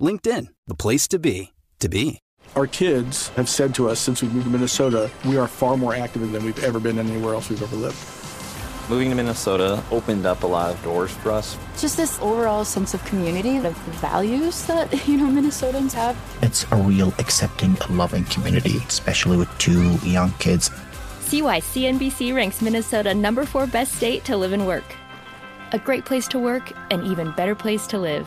LinkedIn, the place to be, to be. Our kids have said to us since we moved to Minnesota, we are far more active than we've ever been anywhere else we've ever lived. Moving to Minnesota opened up a lot of doors for us. Just this overall sense of community, of the values that, you know, Minnesotans have. It's a real accepting, loving community, especially with two young kids. See why CNBC ranks Minnesota number four best state to live and work. A great place to work, an even better place to live.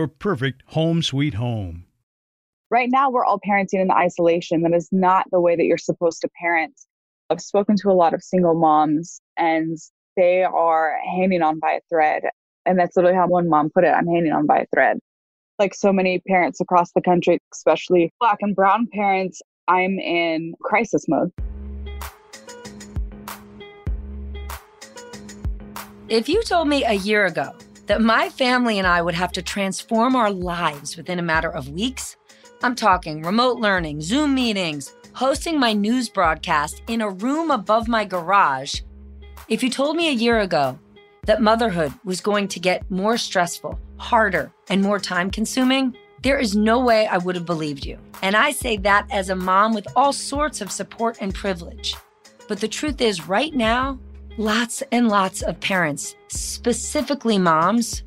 perfect home sweet home. Right now, we're all parenting in isolation. That is not the way that you're supposed to parent. I've spoken to a lot of single moms, and they are hanging on by a thread. And that's literally how one mom put it I'm hanging on by a thread. Like so many parents across the country, especially Black and Brown parents, I'm in crisis mode. If you told me a year ago that my family and I would have to transform our lives within a matter of weeks, I'm talking remote learning, Zoom meetings, hosting my news broadcast in a room above my garage. If you told me a year ago that motherhood was going to get more stressful, harder, and more time consuming, there is no way I would have believed you. And I say that as a mom with all sorts of support and privilege. But the truth is, right now, lots and lots of parents, specifically moms,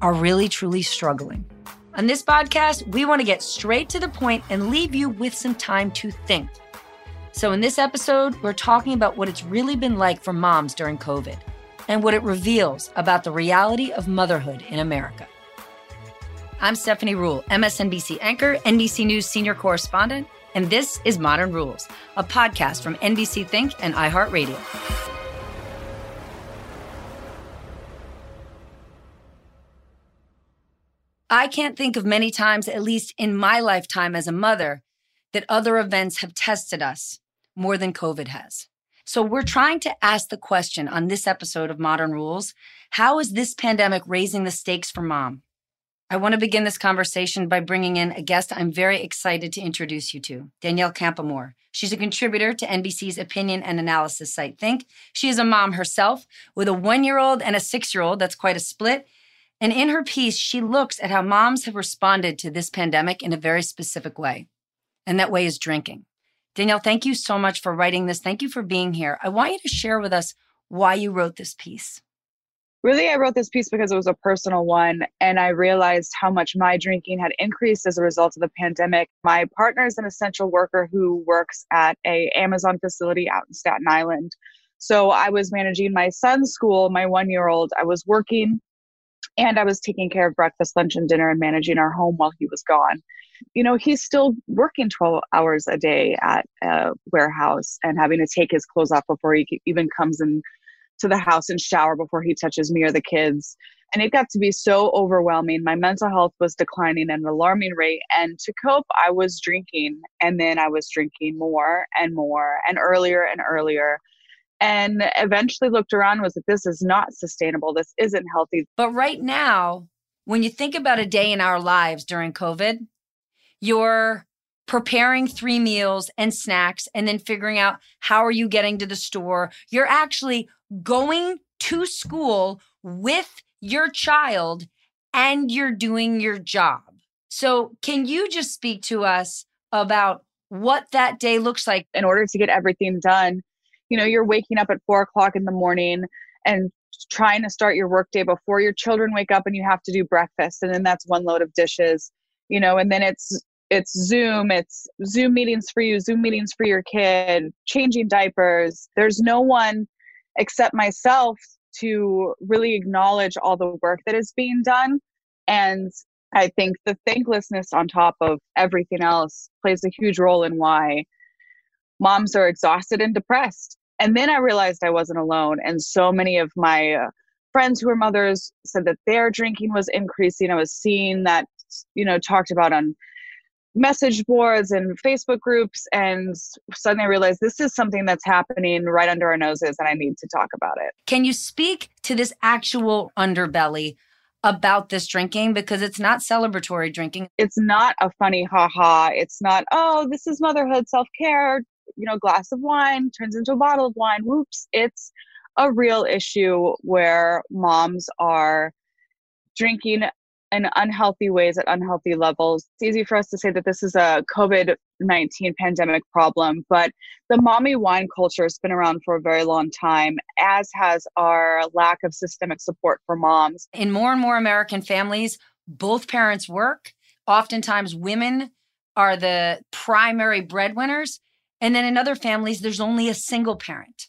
are really truly struggling. On this podcast, we want to get straight to the point and leave you with some time to think. So, in this episode, we're talking about what it's really been like for moms during COVID and what it reveals about the reality of motherhood in America. I'm Stephanie Ruhle, MSNBC anchor, NBC News senior correspondent, and this is Modern Rules, a podcast from NBC Think and iHeartRadio. I can't think of many times, at least in my lifetime as a mother, that other events have tested us more than COVID has. So we're trying to ask the question on this episode of Modern Rules how is this pandemic raising the stakes for mom? I want to begin this conversation by bringing in a guest I'm very excited to introduce you to, Danielle Campoamor. She's a contributor to NBC's opinion and analysis site Think. She is a mom herself with a one year old and a six year old. That's quite a split. And in her piece, she looks at how moms have responded to this pandemic in a very specific way. And that way is drinking. Danielle, thank you so much for writing this. Thank you for being here. I want you to share with us why you wrote this piece. Really, I wrote this piece because it was a personal one, and I realized how much my drinking had increased as a result of the pandemic. My partner is an essential worker who works at a Amazon facility out in Staten Island. So I was managing my son's school, my one year old. I was working and I was taking care of breakfast, lunch, and dinner and managing our home while he was gone. You know, he's still working 12 hours a day at a warehouse and having to take his clothes off before he even comes in to the house and shower before he touches me or the kids. And it got to be so overwhelming. My mental health was declining at an alarming rate. And to cope, I was drinking. And then I was drinking more and more and earlier and earlier and eventually looked around was that this is not sustainable. This isn't healthy. But right now when you think about a day in our lives during covid you're preparing three meals and snacks and then figuring out how are you getting to the store. You're actually going to school with your child and you're doing your job. So can you just speak to us about what that day looks like? In order to get everything done you know you're waking up at four o'clock in the morning and trying to start your workday before your children wake up and you have to do breakfast and then that's one load of dishes you know and then it's it's zoom it's zoom meetings for you zoom meetings for your kid changing diapers. There's no one except myself to really acknowledge all the work that is being done and i think the thanklessness on top of everything else plays a huge role in why moms are exhausted and depressed and then I realized I wasn't alone. And so many of my uh, friends who are mothers said that their drinking was increasing. I was seeing that, you know, talked about on message boards and Facebook groups. And suddenly I realized this is something that's happening right under our noses and I need to talk about it. Can you speak to this actual underbelly? About this drinking because it's not celebratory drinking. It's not a funny ha ha. It's not, oh, this is motherhood, self care, you know, glass of wine turns into a bottle of wine. Whoops. It's a real issue where moms are drinking in unhealthy ways at unhealthy levels. It's easy for us to say that this is a COVID 19 pandemic problem, but the mommy wine culture has been around for a very long time, as has our lack of systemic support for moms. In more and more American families, both parents work. Oftentimes, women are the primary breadwinners. And then in other families, there's only a single parent.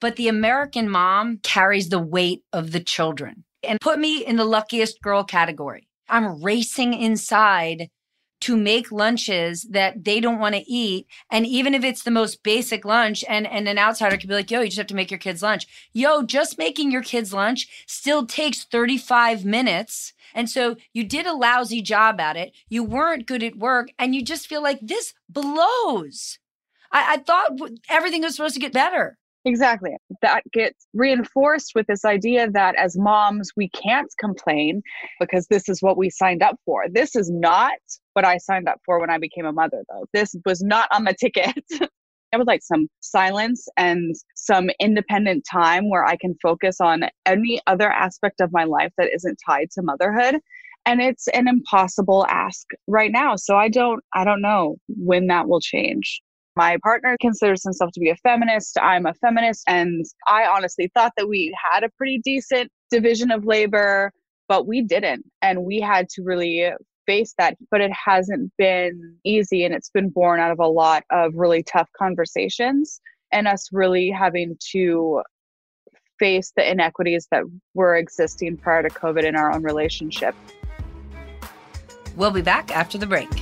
But the American mom carries the weight of the children and put me in the luckiest girl category. I'm racing inside to make lunches that they don't want to eat. And even if it's the most basic lunch, and, and an outsider could be like, yo, you just have to make your kids lunch. Yo, just making your kids lunch still takes 35 minutes. And so you did a lousy job at it. You weren't good at work. And you just feel like this blows. I, I thought everything was supposed to get better. Exactly. That gets reinforced with this idea that as moms, we can't complain because this is what we signed up for. This is not what I signed up for when I became a mother, though. This was not on the ticket. I would like some silence and some independent time where I can focus on any other aspect of my life that isn't tied to motherhood. And it's an impossible ask right now. So I don't I don't know when that will change. My partner considers himself to be a feminist. I'm a feminist. And I honestly thought that we had a pretty decent division of labor but we didn't. And we had to really face that. But it hasn't been easy and it's been born out of a lot of really tough conversations and us really having to face the inequities that were existing prior to COVID in our own relationship. We'll be back after the break.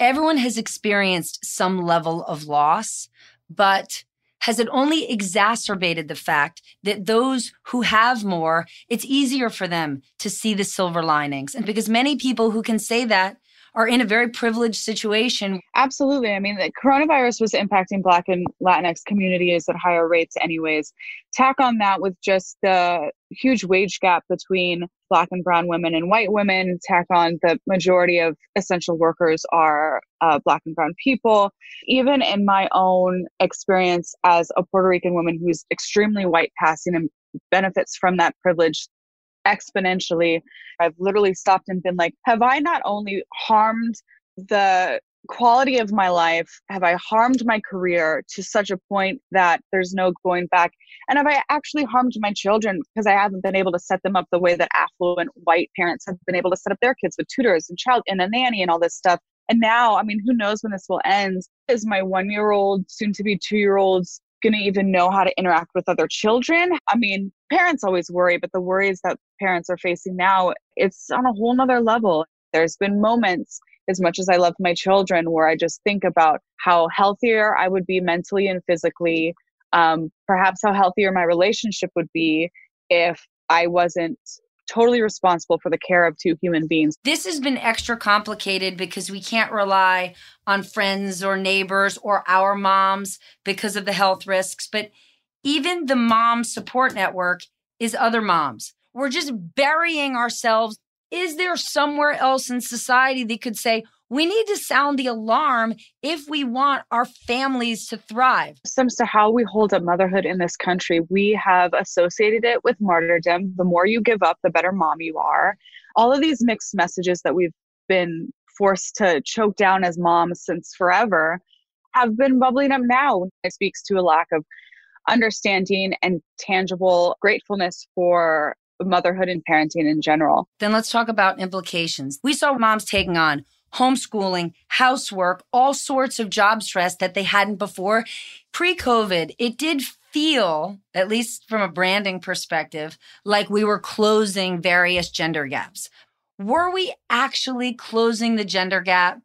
Everyone has experienced some level of loss, but has it only exacerbated the fact that those who have more, it's easier for them to see the silver linings? And because many people who can say that are in a very privileged situation. Absolutely. I mean, the coronavirus was impacting Black and Latinx communities at higher rates, anyways. Tack on that with just the huge wage gap between Black and Brown women and white women. Tack on the majority of essential workers are uh, Black and Brown people. Even in my own experience as a Puerto Rican woman who's extremely white passing and benefits from that privilege exponentially. I've literally stopped and been like, have I not only harmed the quality of my life? Have I harmed my career to such a point that there's no going back? And have I actually harmed my children because I haven't been able to set them up the way that affluent white parents have been able to set up their kids with tutors and child and a nanny and all this stuff? And now, I mean, who knows when this will end? Is my one year old, soon to be two year olds going to even know how to interact with other children? I mean, parents always worry, but the worries that parents are facing now, it's on a whole nother level. There's been moments, as much as I love my children, where I just think about how healthier I would be mentally and physically, um, perhaps how healthier my relationship would be if I wasn't totally responsible for the care of two human beings. This has been extra complicated because we can't rely on friends or neighbors or our moms because of the health risks. But even the mom support network is other moms. We're just burying ourselves. Is there somewhere else in society that could say, we need to sound the alarm if we want our families to thrive. Comes to how we hold up motherhood in this country, we have associated it with martyrdom. The more you give up, the better mom you are. All of these mixed messages that we've been forced to choke down as moms since forever have been bubbling up now. It speaks to a lack of understanding and tangible gratefulness for motherhood and parenting in general. Then let's talk about implications. We saw moms taking on homeschooling, housework, all sorts of job stress that they hadn't before. Pre COVID, it did feel, at least from a branding perspective, like we were closing various gender gaps. Were we actually closing the gender gap?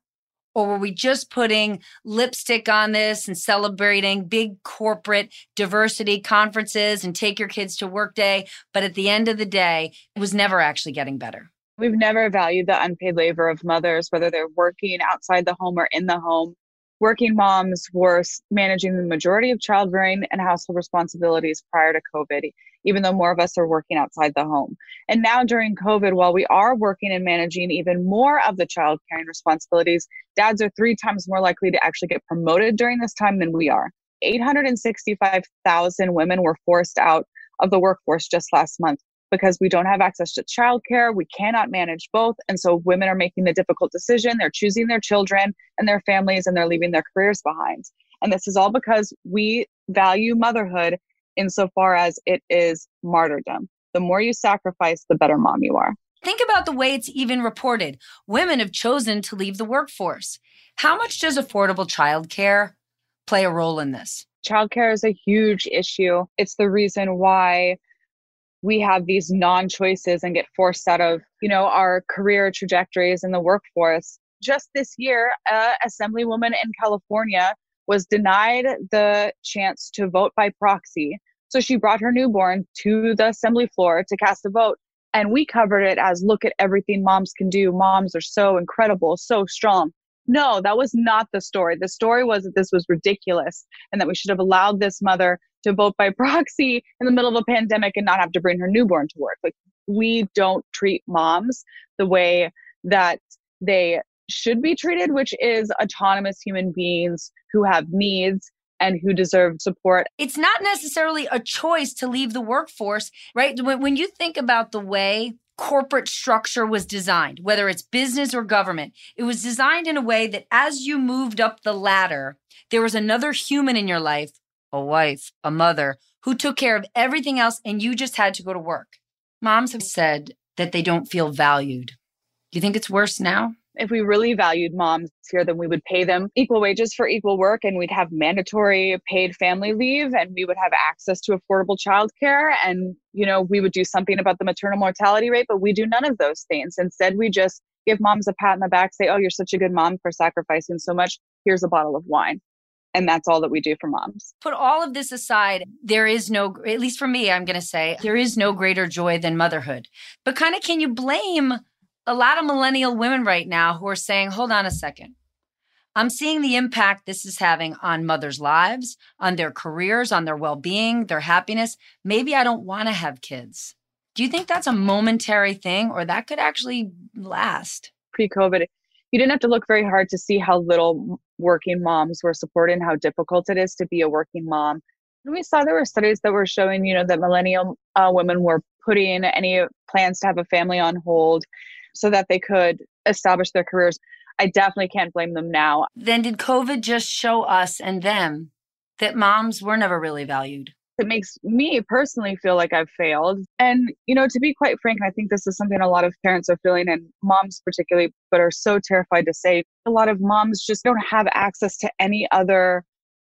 Or were we just putting lipstick on this and celebrating big corporate diversity conferences and take your kids to work day? But at the end of the day, it was never actually getting better. We've never valued the unpaid labor of mothers, whether they're working outside the home or in the home. Working moms were managing the majority of child rearing and household responsibilities prior to COVID, even though more of us are working outside the home. And now during COVID, while we are working and managing even more of the child caring responsibilities, dads are three times more likely to actually get promoted during this time than we are. 865,000 women were forced out of the workforce just last month because we don't have access to childcare. We cannot manage both. And so women are making the difficult decision. They're choosing their children and their families and they're leaving their careers behind. And this is all because we value motherhood insofar as it is martyrdom. The more you sacrifice, the better mom you are. Think about the way it's even reported. Women have chosen to leave the workforce. How much does affordable childcare play a role in this? Childcare is a huge issue. It's the reason why we have these non-choices and get forced out of you know our career trajectories in the workforce. Just this year a assemblywoman in california was denied the chance to vote by proxy. So she brought her newborn to the assembly floor to cast a vote and we covered it as look at everything moms can do. Moms are so incredible so strong no, that was not the story. The story was that this was ridiculous and that we should have allowed this mother to vote by proxy in the middle of a pandemic and not have to bring her newborn to work. Like, we don't treat moms the way that they should be treated, which is autonomous human beings who have needs and who deserve support. It's not necessarily a choice to leave the workforce, right? When, when you think about the way corporate structure was designed, whether it's business or government. It was designed in a way that as you moved up the ladder, there was another human in your life, a wife, a mother, who took care of everything else and you just had to go to work. Moms have said that they don't feel valued. Do you think it's worse now? If we really valued moms here, then we would pay them equal wages for equal work and we'd have mandatory paid family leave and we would have access to affordable childcare and, you know, we would do something about the maternal mortality rate, but we do none of those things. Instead, we just give moms a pat in the back, say, oh, you're such a good mom for sacrificing so much. Here's a bottle of wine. And that's all that we do for moms. Put all of this aside, there is no, at least for me, I'm going to say, there is no greater joy than motherhood. But kind of can you blame a lot of millennial women right now who are saying, hold on a second. I'm seeing the impact this is having on mothers' lives, on their careers, on their well being, their happiness. Maybe I don't want to have kids. Do you think that's a momentary thing or that could actually last? Pre COVID, you didn't have to look very hard to see how little working moms were supported and how difficult it is to be a working mom. And we saw there were studies that were showing, you know, that millennial uh, women were putting any plans to have a family on hold so that they could establish their careers. I definitely can't blame them now. Then did COVID just show us and them that moms were never really valued? It makes me personally feel like I've failed. And, you know, to be quite frank, I think this is something a lot of parents are feeling, and moms particularly, but are so terrified to say. A lot of moms just don't have access to any other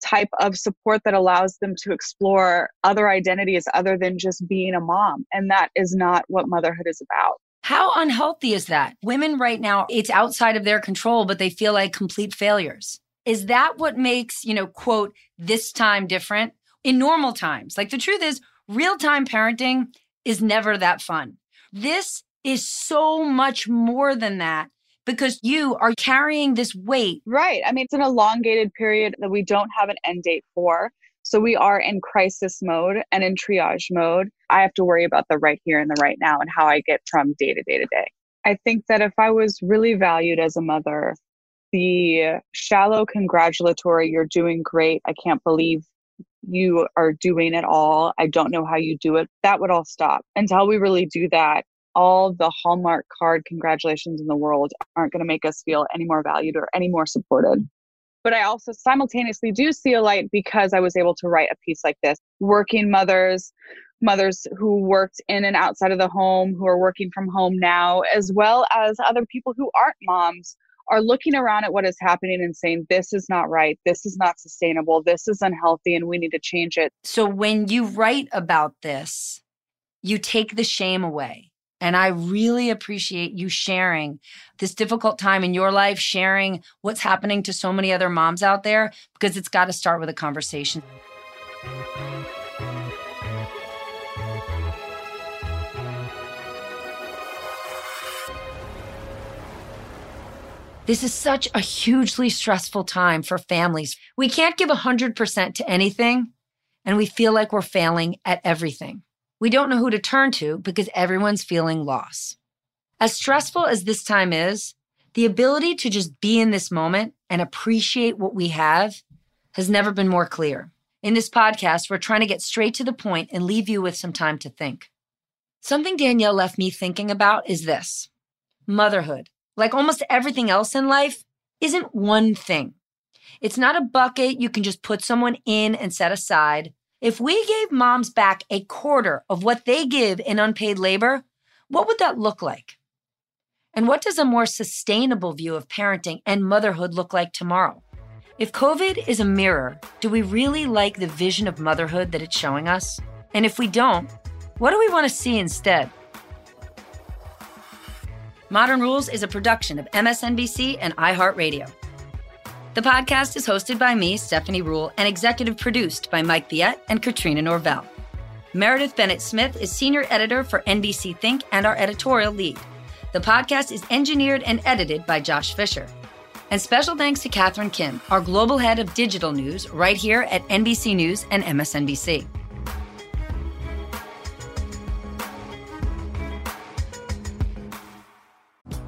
type of support that allows them to explore other identities other than just being a mom. And that is not what motherhood is about. How unhealthy is that? Women right now, it's outside of their control, but they feel like complete failures. Is that what makes, you know, quote, this time different? In normal times, like the truth is, real time parenting is never that fun. This is so much more than that because you are carrying this weight. Right. I mean, it's an elongated period that we don't have an end date for. So we are in crisis mode and in triage mode. I have to worry about the right here and the right now and how I get from day to day to day. I think that if I was really valued as a mother, the shallow congratulatory, you're doing great. I can't believe you are doing it all. I don't know how you do it. That would all stop. Until we really do that, all the Hallmark card congratulations in the world aren't going to make us feel any more valued or any more supported. But I also simultaneously do see a light because I was able to write a piece like this. Working mothers, mothers who worked in and outside of the home, who are working from home now, as well as other people who aren't moms, are looking around at what is happening and saying, this is not right, this is not sustainable, this is unhealthy, and we need to change it. So when you write about this, you take the shame away and I really appreciate you sharing this difficult time in your life, sharing what's happening to so many other moms out there, because it's got to start with a conversation. This is such a hugely stressful time for families. We can't give 100% to anything, and we feel like we're failing at everything. We don't know who to turn to because everyone's feeling loss. As stressful as this time is, the ability to just be in this moment and appreciate what we have has never been more clear. In this podcast, we're trying to get straight to the point and leave you with some time to think. Something Danielle left me thinking about is this motherhood, like almost everything else in life, isn't one thing. It's not a bucket you can just put someone in and set aside. If we gave moms back a quarter of what they give in unpaid labor, what would that look like? And what does a more sustainable view of parenting and motherhood look like tomorrow? If COVID is a mirror, do we really like the vision of motherhood that it's showing us? And if we don't, what do we want to see instead? Modern Rules is a production of MSNBC and iHeartRadio. The podcast is hosted by me, Stephanie Ruhle, and executive produced by Mike Viet and Katrina Norvell. Meredith Bennett Smith is senior editor for NBC Think and our editorial lead. The podcast is engineered and edited by Josh Fisher. And special thanks to Catherine Kim, our global head of digital news, right here at NBC News and MSNBC.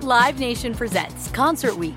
Live Nation presents Concert Week.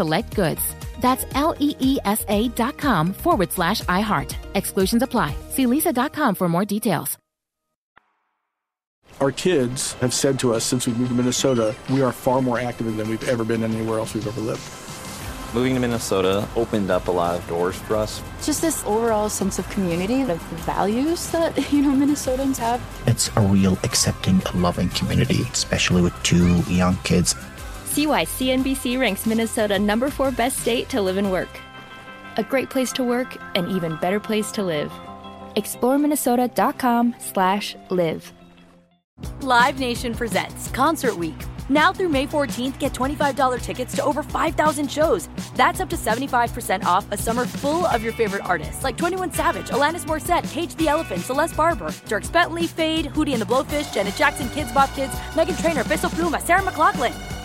select goods. That's L E E S A dot com forward slash iHeart. Exclusions apply. See leesa.com for more details. Our kids have said to us since we moved to Minnesota, we are far more active than we've ever been anywhere else we've ever lived. Moving to Minnesota opened up a lot of doors for us. Just this overall sense of community, of values that, you know, Minnesotans have. It's a real accepting, loving community, especially with two young kids. See why CNBC ranks Minnesota number four best state to live and work. A great place to work, an even better place to live. ExploreMinnesota.com slash live. Live Nation presents Concert Week. Now through May 14th, get $25 tickets to over 5,000 shows. That's up to 75% off a summer full of your favorite artists like 21 Savage, Alanis Morissette, Cage the Elephant, Celeste Barber, Dierks Bentley, Feid, Hootie and the Blowfish, Janet Jackson, Kidz Bop Kids, Meghan Trainor, Peso Pluma, Sarah McLachlan.